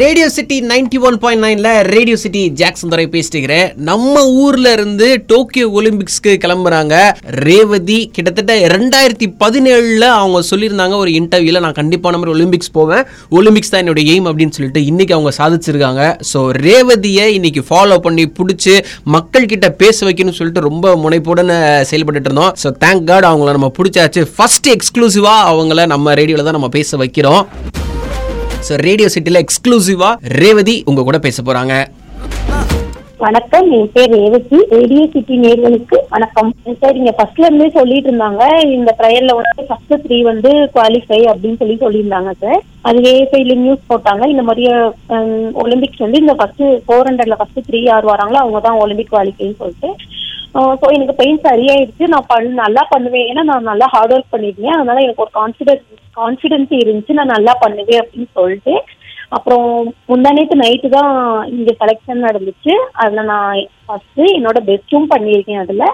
Radio city ninety one point நைனில் radio city Jackson Durai பேசிட்டுக்கிறேன் நம்ம ஊரில் இருந்து டோக்கியோ ஒலிம்பிக்ஸ்க்கு கிளம்புறாங்க. ரேவதி கிட்டத்தட்ட ரெண்டாயிரத்தி பதினேழில் அவங்க சொல்லியிருந்தாங்க ஒரு இன்டர்வியூவில் நான் கண்டிப்பான மாதிரி ஒலிம்பிக்ஸ் போவேன். ஒலிம்பிக்ஸ் தான் என்னோட எய்ம் அப்படின்னு சொல்லிட்டு இன்றைக்கி அவங்க சாதிச்சிருக்காங்க. ஸோ ரேவதியை இன்னைக்கு ஃபாலோ பண்ணி பிடிச்சி மக்கள் கிட்ட பேச வைக்கணும்னு சொல்லிட்டு ரொம்ப முனைப்புடன் செயல்பட்டு இருந்தோம். ஸோ தேங்க் காட் அவங்கள நம்ம பிடிச்சாச்சு. ஃபஸ்ட் எக்ஸ்க்ளூசிவாக அவங்கள நம்ம ரேடியோவில் தான் நம்ம பேச வைக்கிறோம். ஸோ ரேடியோ சிட்டியில் எக்ஸ்க்ளூசிவாக ரேவதி உங்க கூட பேச போறாங்க. வணக்கம். என் பேர் ரேவதி. ரேடியோ சிட்டி நேர்களுக்கு வணக்கம். சார் இங்க ஃபர்ஸ்ட்ல இருந்தே சொல்லிட்டு இருந்தாங்க. இந்த ட்ரையல்ல வந்து ஃபர்ஸ்ட் த்ரீ வந்து குவாலிஃபை அப்படின்னு சொல்லி சொல்லியிருந்தாங்க சார் அது ஏஎஃப்ஐல நியூஸ் போட்டாங்க. இந்த மாதிரி ஒலிம்பிக்ஸ் வந்து இந்த ஃபர்ஸ்ட் ஃபோர் ஹண்ட்ரட்ல ஃபர்ஸ்ட் த்ரீ யார் வராங்களோ அவங்க தான் ஒலிம்பிக் குவாலிஃபைன்னு சொல்லிட்டு. ஸோ எனக்கு பெயின் சரியாயிடுச்சு. நான் பண் நல்லா பண்ணுவேன். ஏன்னா நான் நல்லா ஹார்ட் ஒர்க் பண்ணிருக்கேன் அதனால எனக்கு ஒரு கான்ஃபிடன்ஸ் கான்ஃபிடென்ஸ் இருந்துச்சு நான் நல்லா பண்ணுவேன் அப்படின்னு சொல்லிட்டு. அப்புறம் முந்தானேத்து நைட்டு தான் இங்க செலெக்ஷன் நடந்துச்சு. அதுல நான் ஃபர்ஸ்ட் என்னோட பெஸ்ட்டும் பண்ணியிருக்கேன் அதுல.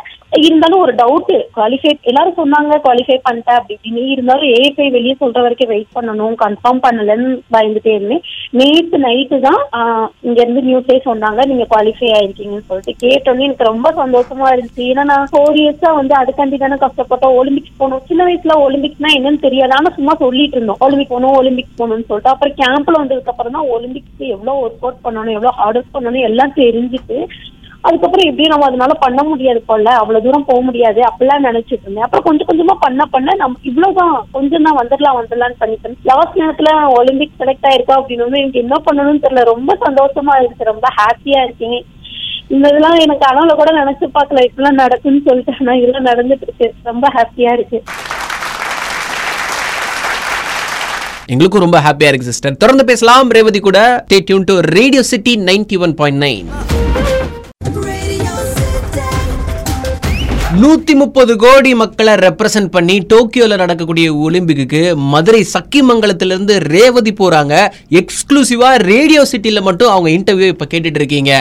இருந்தாலும் ஒரு டவுட் குவாலிஃபை எல்லாரும் சொன்னாங்க குவாலிஃபை பண்ணிட்டேன் அப்படி இருந்தாலும் ஏஎஃப்ஐ வெளியே சொல்ற வரைக்கும் வெயிட் பண்ணணும் கன்ஃபார்ம் பண்ணலன்னு பயந்துட்டே இருந்தேன். நேற்று நைட்டு தான் இங்க இருந்து நியூஸே சொன்னாங்க நீங்க குவாலிஃபை ஆயிருக்கீங்கன்னு சொல்லிட்டு. கேட்டோன்னே எனக்கு ரொம்ப சந்தோஷமா இருந்துச்சு. ஏன்னா நான் ஃபோர் இயர்ஸா வந்து அதுக்காண்டி தானே கஷ்டப்பட்டோம் ஒலிம்பிக்ஸ் போனோம். சின்ன வயசுல ஒலிம்பிக்ஸ்னா என்னன்னு தெரியாது. ஆனா சும்மா சொல்லிட்டு இருந்தோம். ஒலிம்பிக் போகணும் ஒலிம்பிக்ஸ் போகணும்னு சொல்லிட்டு. அப்புறம் கேம்ப்ல வந்ததுக்கு அப்புறம் தான் ஒலிம்பிக்ஸ் எவ்வளவு ஒர்க் அவுட் பண்ணணும் எவ்வளவு ஹார்ட் ஒர்க் பண்ணணும் எல்லாம் தெரிஞ்சுட்டு அதுக்கப்புறம் எப்படியும் நம்ம அதனால பண்ண முடியாது போல. அவ்வளவு தூரம் போக முடியாது. அப்படிலாம் நினைச்சிட்டு இருந்தேன். அப்புறம் கொஞ்சம் கொஞ்சமா பண்ண பண்ண நம்ம இவ்வளவுதான். கொஞ்சம் தான் வந்துடலாம் வந்துடலாம்னு பண்ணி லாஸ்ட் நேரத்துல ஒலிம்பிக் செலக்ட் ஆயிருக்கா அப்படின்னு எனக்கு என்ன பண்ணணும்னு தெரியல. ரொம்ப சந்தோஷமா இருக்கு ரொம்ப ஹாப்பியா இருக்கீங்க. இந்த இதெல்லாம் எனக்கு கனவுல கூட நினைச்சு பார்க்கல. இப்பெல்லாம் நடக்குன்னு சொல்லிட்டு ஆனா இதெல்லாம் நடந்துட்டு இருக்கு. ரொம்ப ஹாப்பியா இருக்கு. எங்களுக்கும் ரொம்ப ஹாப்பியா இருக்கு சிஸ்டர் தொடர்ந்து பேசலாம். ரேவதி கூட. Radio city ninety one point nine நூத்தி முப்பது கோடி மக்களை ரெப்ரசன்ட் பண்ணி டோக்கியோல நடக்கக்கூடிய ஒலிம்பிக்கு மதுரை சக்கிமங்கலத்திலிருந்து ரேவதி போறாங்க. எக்ஸ்க்ளூசிவா ரேடியோ சிட்டில மட்டும் அவங்க இன்டர்வியூ இப்ப கேட்டுட்டு இருக்கீங்க.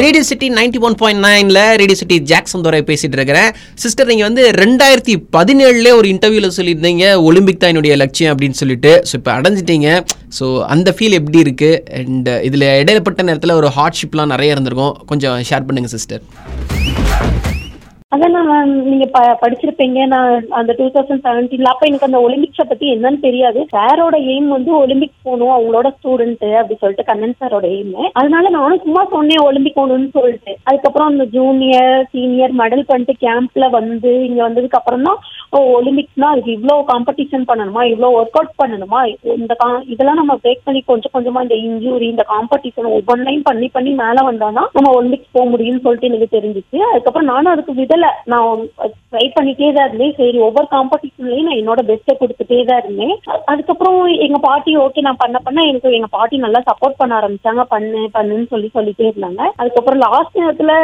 Radio city ninety one point நைன்ல ரேடியோ சிட்டி ஜாக்சன் துறை பேசிட்டு இருக்கிறேன். சிஸ்டர் நீங்க வந்து ரெண்டாயிரத்தி பதினேழுல ஒரு இன்டர்வியூல சொல்லியிருந்தீங்க. ஒலிம்பிக் தான் என்னுடைய லட்சியம் அப்படின்னு சொல்லிட்டு. ஸோ இப்போ அடைஞ்சிட்டீங்க. ஸோ அந்த ஃபீல் எப்படி இருக்கு? அண்ட் இதுல இடையப்பட்ட நேரத்தில் ஒரு ஹார்ட்ஷிப்லாம் நிறைய இருந்திருக்கும். கொஞ்சம் ஷேர் பண்ணுங்க சிஸ்டர் அதான் நான் நீங்க ப படிச்சிருப்பீங்க. நான் அந்த டூ தௌசண்ட் செவன்டீன்ல அப்ப எனக்கு அந்த ஒலிம்பிக்ஸை பத்தி என்னன்னு தெரியாது. சாரோட எய்ம் வந்து ஒலிம்பிக் போகணும் அவங்களோட ஸ்டூடெண்ட் அப்படி சொல்லிட்டு கண்ணன் சாரோட எய்ம் அதனால நானும் சும்மா சொன்னேன் ஒலிம்பிக் போகணும்னு சொல்லிட்டு. அதுக்கப்புறம் அந்த ஜூனியர் சீனியர் மெடல் பண்ணிட்டு கேம்ப்ல வந்து இங்க வந்ததுக்கு அப்புறம் தான் ஓ ஒலிம்பிக்ஸ்னா அதுக்கு இவ்வளோ காம்படிஷன் பண்ணணுமா? இவ்வளோ ஒர்க் அவுட் பண்ணணுமா? இந்த கா- இதெல்லாம் நம்ம பிரேக் பண்ணி கொஞ்சம் கொஞ்சமா இந்த இன்ஜூரி இந்த காம்படிஷன் ஒவ்வொன்றையும் பண்ணி பண்ணி மேல வந்தாதான் நம்ம ஒலிம்பிக்ஸ் போக முடியும்னு சொல்லிட்டு எனக்கு தெரிஞ்சுச்சு. அதுக்கப்புறம் நானும் அதுக்கு விதல் விடல நான் ட்ரை பண்ணிட்டே தான் இருந்தேன். சரி ஒவ்வொரு காம்படிஷன்லயும் நான் என்னோட பெஸ்ட்டை கொடுத்துட்டே தான் இருந்தேன். அதுக்கப்புறம் எங்க பாட்டி ஓகே நான் பண்ண பண்ண எனக்கு எங்க பாட்டி நல்லா சப்போர்ட் பண்ண ஆரம்பிச்சாங்க. பண்ணு பண்ணுன்னு சொல்லி சொல்லிட்டே இருந்தாங்க. அதுக்கப்புறம் லாஸ்ட் நேரத்துல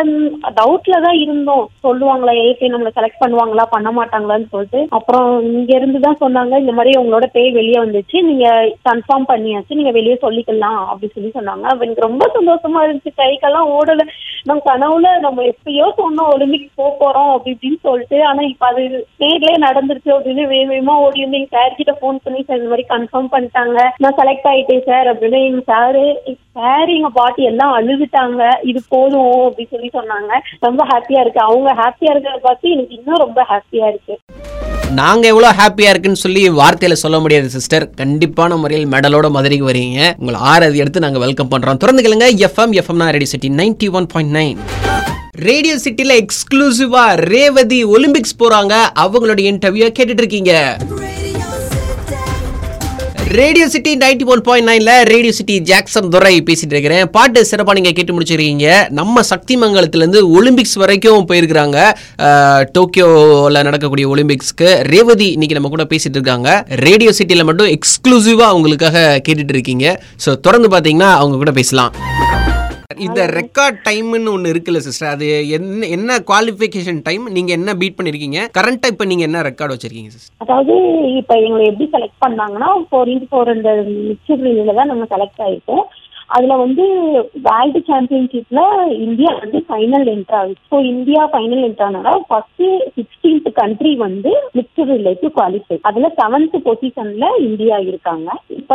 டவுட்ல தான் இருந்தோம். சொல்லுவாங்களா ஏகே நம்மளை செலக்ட் பண்ணுவாங்களா பண்ண மாட்டாங்களான்னு சொல்லிட்டு. அப்புறம் இங்க இருந்து தான் சொன்னாங்க இந்த மாதிரி உங்களோட பேர் வெளியே வந்துச்சு. நீங்க கன்ஃபார்ம் பண்ணியாச்சு. நீங்க வெளியே சொல்லிக்கலாம் அப்படி சொல்லி சொன்னாங்க. எனக்கு ரொம்ப சந்தோஷமா இருந்துச்சு. கைக்கெல்லாம் ஓடல. நம்ம கனவுல நம்ம எப்பயோ சொன்னோம் ஒலிம்பிக் போக போறோம் அப்படி இப்படின்னு சொல்லிட்டு ஆனா இப்ப அது நேர்லயே நடந்துருச்சு அப்படின்னு வேக வேகமா ஓடி வந்து எங்க சார் கிட்ட போன் பண்ணி சார் இந்த மாதிரி கன்ஃபார்ம் பண்ணிட்டாங்க. நான் செலக்ட் ஆயிட்டேன் சார் அப்படின்னு எங்க சாரு சார் எங்க பாட்டி எல்லாம் அழுதுட்டாங்க. இது போதும் அப்படின்னு சொல்லி சொன்னாங்க. ரொம்ப ஹாப்பியா இருக்கு. அவங்க ஹாப்பியா இருக்கிறத பார்த்து எனக்கு இன்னும் ரொம்ப ஹாப்பியா இருக்கு. நாங்க எவ்வளவு ஹாப்பியா இருக்குன்னு சொல்லி வார்த்தையில சொல்ல முடியாது சிஸ்டர் கண்டிப்பான முறையில் மெடலோட மதுரைக்கு வரீங்க உங்களை ஆறு எடுத்து நாங்க வெல்கம் பண்றோம். தொடர்ந்து கேளுங்க. FM எஃப்எம்னா radio city ninety one point nine radio சிட்டியில் எக்ஸ்க்ளூசிவாக ரேவதி ஒலிம்பிக்ஸ் போகிறாங்க அவங்களோட இன்டர்வியூ கேட்டுட்டு இருக்கீங்க radio city ninety one point நைனில் ரேடியோ சிட்டி ஜாக்சன் துரை பேசிகிட்டு இருக்கிறேன். பாட்டு சிறப்பாக நீங்கள் கேட்டு முடிச்சிருக்கீங்க. நம்ம சக்தி மங்கலத்துலேருந்து ஒலிம்பிக்ஸ் வரைக்கும் போயிருக்கிறாங்க. டோக்கியோவில் நடக்கக்கூடிய ஒலிம்பிக்ஸ்க்கு ரேவதி இன்னைக்கு நம்ம கூட பேசிகிட்டு இருக்காங்க. ரேடியோ சிட்டியில் மட்டும் எக்ஸ்க்ளூசிவாக அவங்களுக்காக கேட்டுட்டு இருக்கீங்க ஸோ தொடர்ந்து பார்த்தீங்கன்னா அவங்க கூட பேசலாம். இந்த ரெக்கார்ட் டைம்னு ஒன்று இருக்குல்ல சிஸ்டர் அது என்ன என்ன குவாலிஃபிகேஷன் டைம் நீங்க என்ன பீட் பண்ணிருக்கீங்க? கரண்டா இப்போ நீங்க என்ன ரெக்கார்ட் வச்சிருக்கீங்க சிஸ்டர் அதாவது இப்ப எங்களை எப்படி செலக்ட் பண்ணாங்கன்னா ஃபோர் இன்ட்டு ஃபோர் இந்த மிக்சர் ரிலேல தான் நாங்க செலக்ட் ஆயிருக்கோம். அதுல வந்து வேர்ல்டு சாம்பியன்ஷிப்ல இந்தியா வந்து ஃபைனல் என்ட்ரு ஆகுது. ஸோ இந்தியா ஃபைனல் என்ட்ரு ஆனதா ஃபர்ஸ்ட் சிக்ஸ்டீன்த் கண்ட்ரி வந்து மிக்சர் ரிலேக்கு குவாலிஃபை அதுல செவன்த் பொசிஷன்ல இந்தியா இருக்காங்க. இப்ப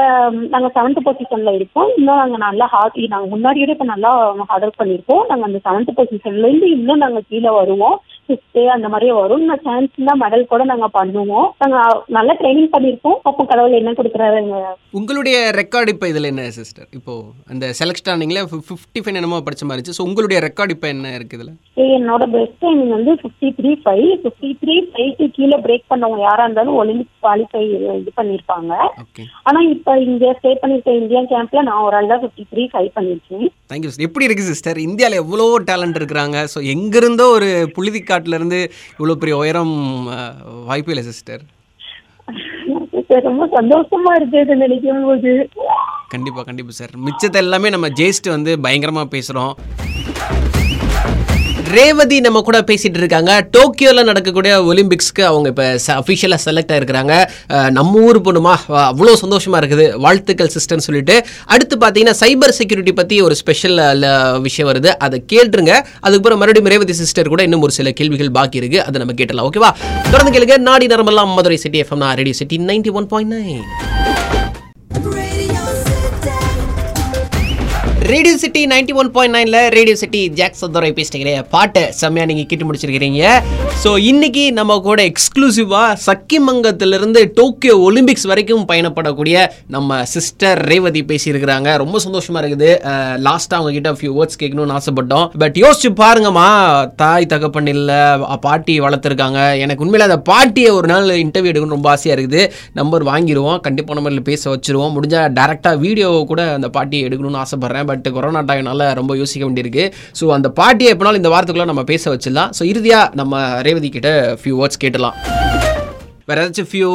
நாங்க செவன்த் பொசிஷன்ல இருக்கோம். இன்னும் நாங்க நல்லா ஹார்ட் நாங்க முன்னாடியோட இப்ப நல்லா ஹார்ட் ஒர்க் பண்ணிருக்கோம். நாங்க அந்த செவன்த் பொசிஷன்ல இருந்து இன்னும் நாங்க கீழே வருவோம். ஃபிஃப்த்து அந்த மாதிரி வரும். நான் சான்ஸ் தான் மெடல் கூட நாங்க பண்ணுவோம். நாங்க நல்லா ட்ரைனிங் பண்ணிருக்கோம். அப்போ கடவுள் என்ன கொடுக்குறாருங்க உங்களுடைய ரெக்கார்டு இப்போ இதில் என்ன சிஸ்டர் இப்போ அந்த செலக்ட் ஆனீங்களே ஃபிஃப்டி ஃபைவ் என்னமோ படிச்ச மாதிரி இருந்துச்சு. ஸோ உங்களுடைய ரெக்கார்டு இப்போ என்ன இருக்குது இதில்? என்னோட பெஸ்ட் டைமிங் வந்து fifty three five fifty three ஃபைவ்க்கு கீழே பிரேக் பண்ணவங்க யாரா இருந்தாலும் ஒலிம்பிக் குவாலிஃபை இது பண்ணிருப்பாங்க. ஆனா இப்ப இங்க ஸ்டே பண்ணிருக்க இந்தியன் கேம்ப்ல நான் ஒரு ஆள் தான் ஃபிஃப்டி த்ரீ ஃபைவ் பண்ணிருக்கேன் தேங்க்யூ எப்படி இருக்குது சிஸ்டர் இந்தியாவில் எவ்வளோ டேலண்ட் இருக்கிறாங்க. ஸோ எங்கேருந்தோ ஒரு புழுதிக்காட்டிலேருந்து இவ்வளோ பெரிய உயரம் வாய்ப்பே இல்லை சிஸ்டர் ரொம்ப சந்தோஷமா இருக்கு இதை நினைக்கும் போது. கண்டிப்பாக கண்டிப்பாக சார் மிச்சத்தை எல்லாமே நம்ம ஜெயிஸ்ட் வந்து பயங்கரமாக பேசுகிறோம் ரேவதி நம்ம கூட பேசிட்டு இருக்காங்க. டோக்கியோவில் நடக்கக்கூடிய ஒலிம்பிக்ஸ்க்கு அவங்க இப்போ அஃபிஷியலாக செலக்ட் ஆயிருக்கிறாங்க. நம்ம ஊர் பொண்ணுமா அவ்வளோ சந்தோஷமா இருக்குது. வாழ்த்துக்கள் சிஸ்டர்னு சொல்லிட்டு. அடுத்து பார்த்தீங்கன்னா சைபர் செக்யூரிட்டி பற்றி ஒரு ஸ்பெஷல் விஷயம் வருது. அதை கேட்டுருங்க. அதுக்கப்புறம் மறுபடியும் ரேவதி சிஸ்டர் கூட இன்னும் ஒரு சில கேள்விகள் பாக்கி இருக்கு. அதை நம்ம கேட்டலாம் ஓகேவா தொடர்ந்து கேளுங்க. நாடி நரம்பெல்லாம் Madurai city FM radio city ninety one point nine radio city ninety one point நைனில் ரேடியோ சிட்டி ஜாக் சந்தோரை பேசிட்டுக்கிறேன் பாட்டை செம்மையாக நீங்கள் கேட்டு முடிச்சிருக்கிறீங்க. ஸோ இன்னைக்கு நம்ம கூட எக்ஸ்க்ளூசிவாக சக்கிமங்கத்திலிருந்து டோக்கியோ ஒலிம்பிக்ஸ் வரைக்கும் பயணப்படக்கூடிய நம்ம சிஸ்டர் ரேவதி பேசியிருக்கிறாங்க. ரொம்ப சந்தோஷமாக இருக்குது. லாஸ்ட்டாக அவங்க கிட்ட ஃபியூ வேர்ட்ஸ் கேட்கணும்னு ஆசைப்பட்டோம். பட் யோசிச்சு பாருங்கம்மா. தாய் தகப்பன் இல்லை பாட்டி வளர்த்துருக்காங்க. எனக்கு உண்மையில் அந்த பாட்டியை ஒரு நாள் இன்டர்வியூ எடுக்கணும்னு ரொம்ப ஆசையாக இருக்குது. நம்பர் வாங்கிடுவோம் கண்டிப்பாக நம்பரில் பேச வச்சுருவோம். முடிஞ்சால் டேரெக்டாக வீடியோ கூட அந்த பாட்டியை எடுக்கணும்னு ஆசைப்பட்றேன். பட் கொரோனா டைம்னால ரொம்ப யோசிக்க வேண்டியிருக்கு. ஸோ அந்த பாட்டியை எப்போனாலும் இந்த வாரத்துக்குள்ள நம்ம பேச வச்சிடலாம். ஸோ இறுதியாக நம்ம ரேவதி கிட்ட ஃபியூ வேர்ட்ஸ் கேட்டலாம் வேற ஏதாச்சும் ஃபியூ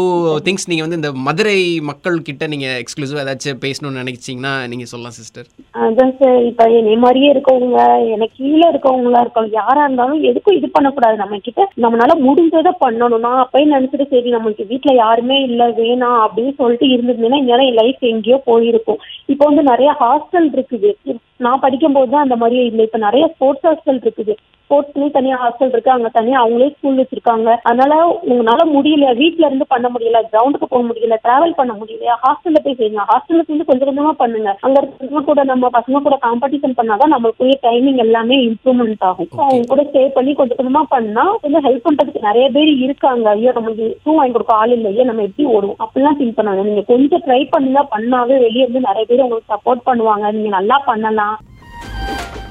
திங்ஸ் நீங்கள் வந்து இந்த மதுரை மக்கள் கிட்ட நீங்கள் எக்ஸ்க்ளூசிவா ஏதாச்சும் பேசணும்னு நினைச்சீங்கன்னா நீங்கள் சொல்லலாம் சிஸ்டர் அதான் சார் இப்ப என்னை மாதிரியே இருக்கவங்க எனக்கு கீழே இருக்கவங்களா இருக்கணும். யாரா இருந்தாலும் எதுக்கும் இது பண்ணக்கூடாது. நம்ம கிட்ட நம்மளால முடிஞ்சதை பண்ணணும். நான் அப்பயும் நினைச்சிட்டு சரி நம்மளுக்கு வீட்டுல யாருமே இல்ல வேணாம் அப்படின்னு சொல்லிட்டு இருந்திருந்தேன்னா இந்நேரம் என் லைஃப் எங்கேயோ போயிருக்கும். இப்போ வந்து நிறைய ஹாஸ்டல் இருக்குது. நான் படிக்கும் போது தான் அந்த மாதிரியே இல்லை. இப்ப நிறைய ஸ்போர்ட்ஸ் ஹாஸ்டல் இருக்குது. ஸ்போர்ட்ஸ்லயும் தனியா ஹாஸ்டல் இருக்கு. அங்க தனியா அவங்களே ஸ்கூல் வச்சிருக்காங்க. அதனால உங்களால முடியல. வீட்ல இருந்து பண்ண முடியல. கிரவுண்டுக்கு போக முடியல. டிராவல் பண்ண முடியல. ஹாஸ்டல்ல போய் செய்யுங்க. ஹாஸ்டல்ல சேர்ந்து கொஞ்சம் கொஞ்சமா பண்ணுங்க. அங்க இருக்கிறவங்க கூட நம்ம பசங்க கூட காம்படிஷன் பண்ணாதான் நம்மளுக்குரிய டைமிங் எல்லாமே இம்ப்ரூவ்மெண்ட் ஆகும். அவங்க கூட ஸ்டே பண்ணி கொஞ்சம் கொஞ்சமா பண்ணா கொஞ்சம் ஹெல்ப் பண்றதுக்கு நிறைய பேர் இருக்காங்க. ஐயோ நமக்கு ஷூ வாங்கி கொடுக்க ஆள் இல்லையே நம்ம எப்படி ஓடுவோம்? அப்படிலாம் திங்க் பண்ணாங்க நீங்க கொஞ்சம் ட்ரை பண்ணுங்க பண்ணாவே வெளியே இருந்து நிறைய பேர் உங்களுக்கு சப்போர்ட் பண்ணுவாங்க. நீங்க நல்லா பண்ணலாம்.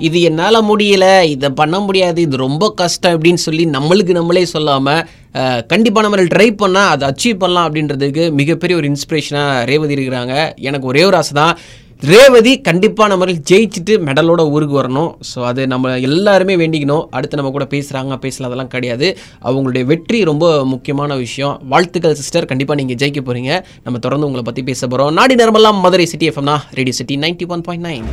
இது என்னால் முடியல இதை பண்ண முடியாது இது ரொம்ப கஷ்டம் அப்படின்னு சொல்லி நம்மளுக்கு நம்மளே சொல்லாமல் கண்டிப்பாக நம்ம ட்ரை பண்ணால் அதை அச்சீவ் பண்ணலாம் அப்படின்றதுக்கு மிகப்பெரிய ஒரு இன்ஸ்பிரேஷனாக ரேவதி இருக்கிறாங்க. எனக்கு ஒரே ஒரு ஆசை தான் ரேவதி கண்டிப்பாக நம்ம ஜெயிச்சுட்டு மெடலோட ஊருக்கு வரணும். ஸோ அது நம்ம எல்லாருமே வேண்டிக்கணும். அடுத்து நம்ம கூட பேசுகிறாங்க பேசலாம் அதெல்லாம் கிடையாது. அவங்களுடைய வெற்றி ரொம்ப முக்கியமான விஷயம். வாழ்த்துக்கள் சிஸ்டர் கண்டிப்பாக நீங்கள் ஜெயிக்க போகிறீங்க நம்ம தொடர்ந்து உங்களை பற்றி பேச போகிறோம் நாடி நேரமெல்லாம் Madurai city எஃப்எம்னா radio city ninety one point nine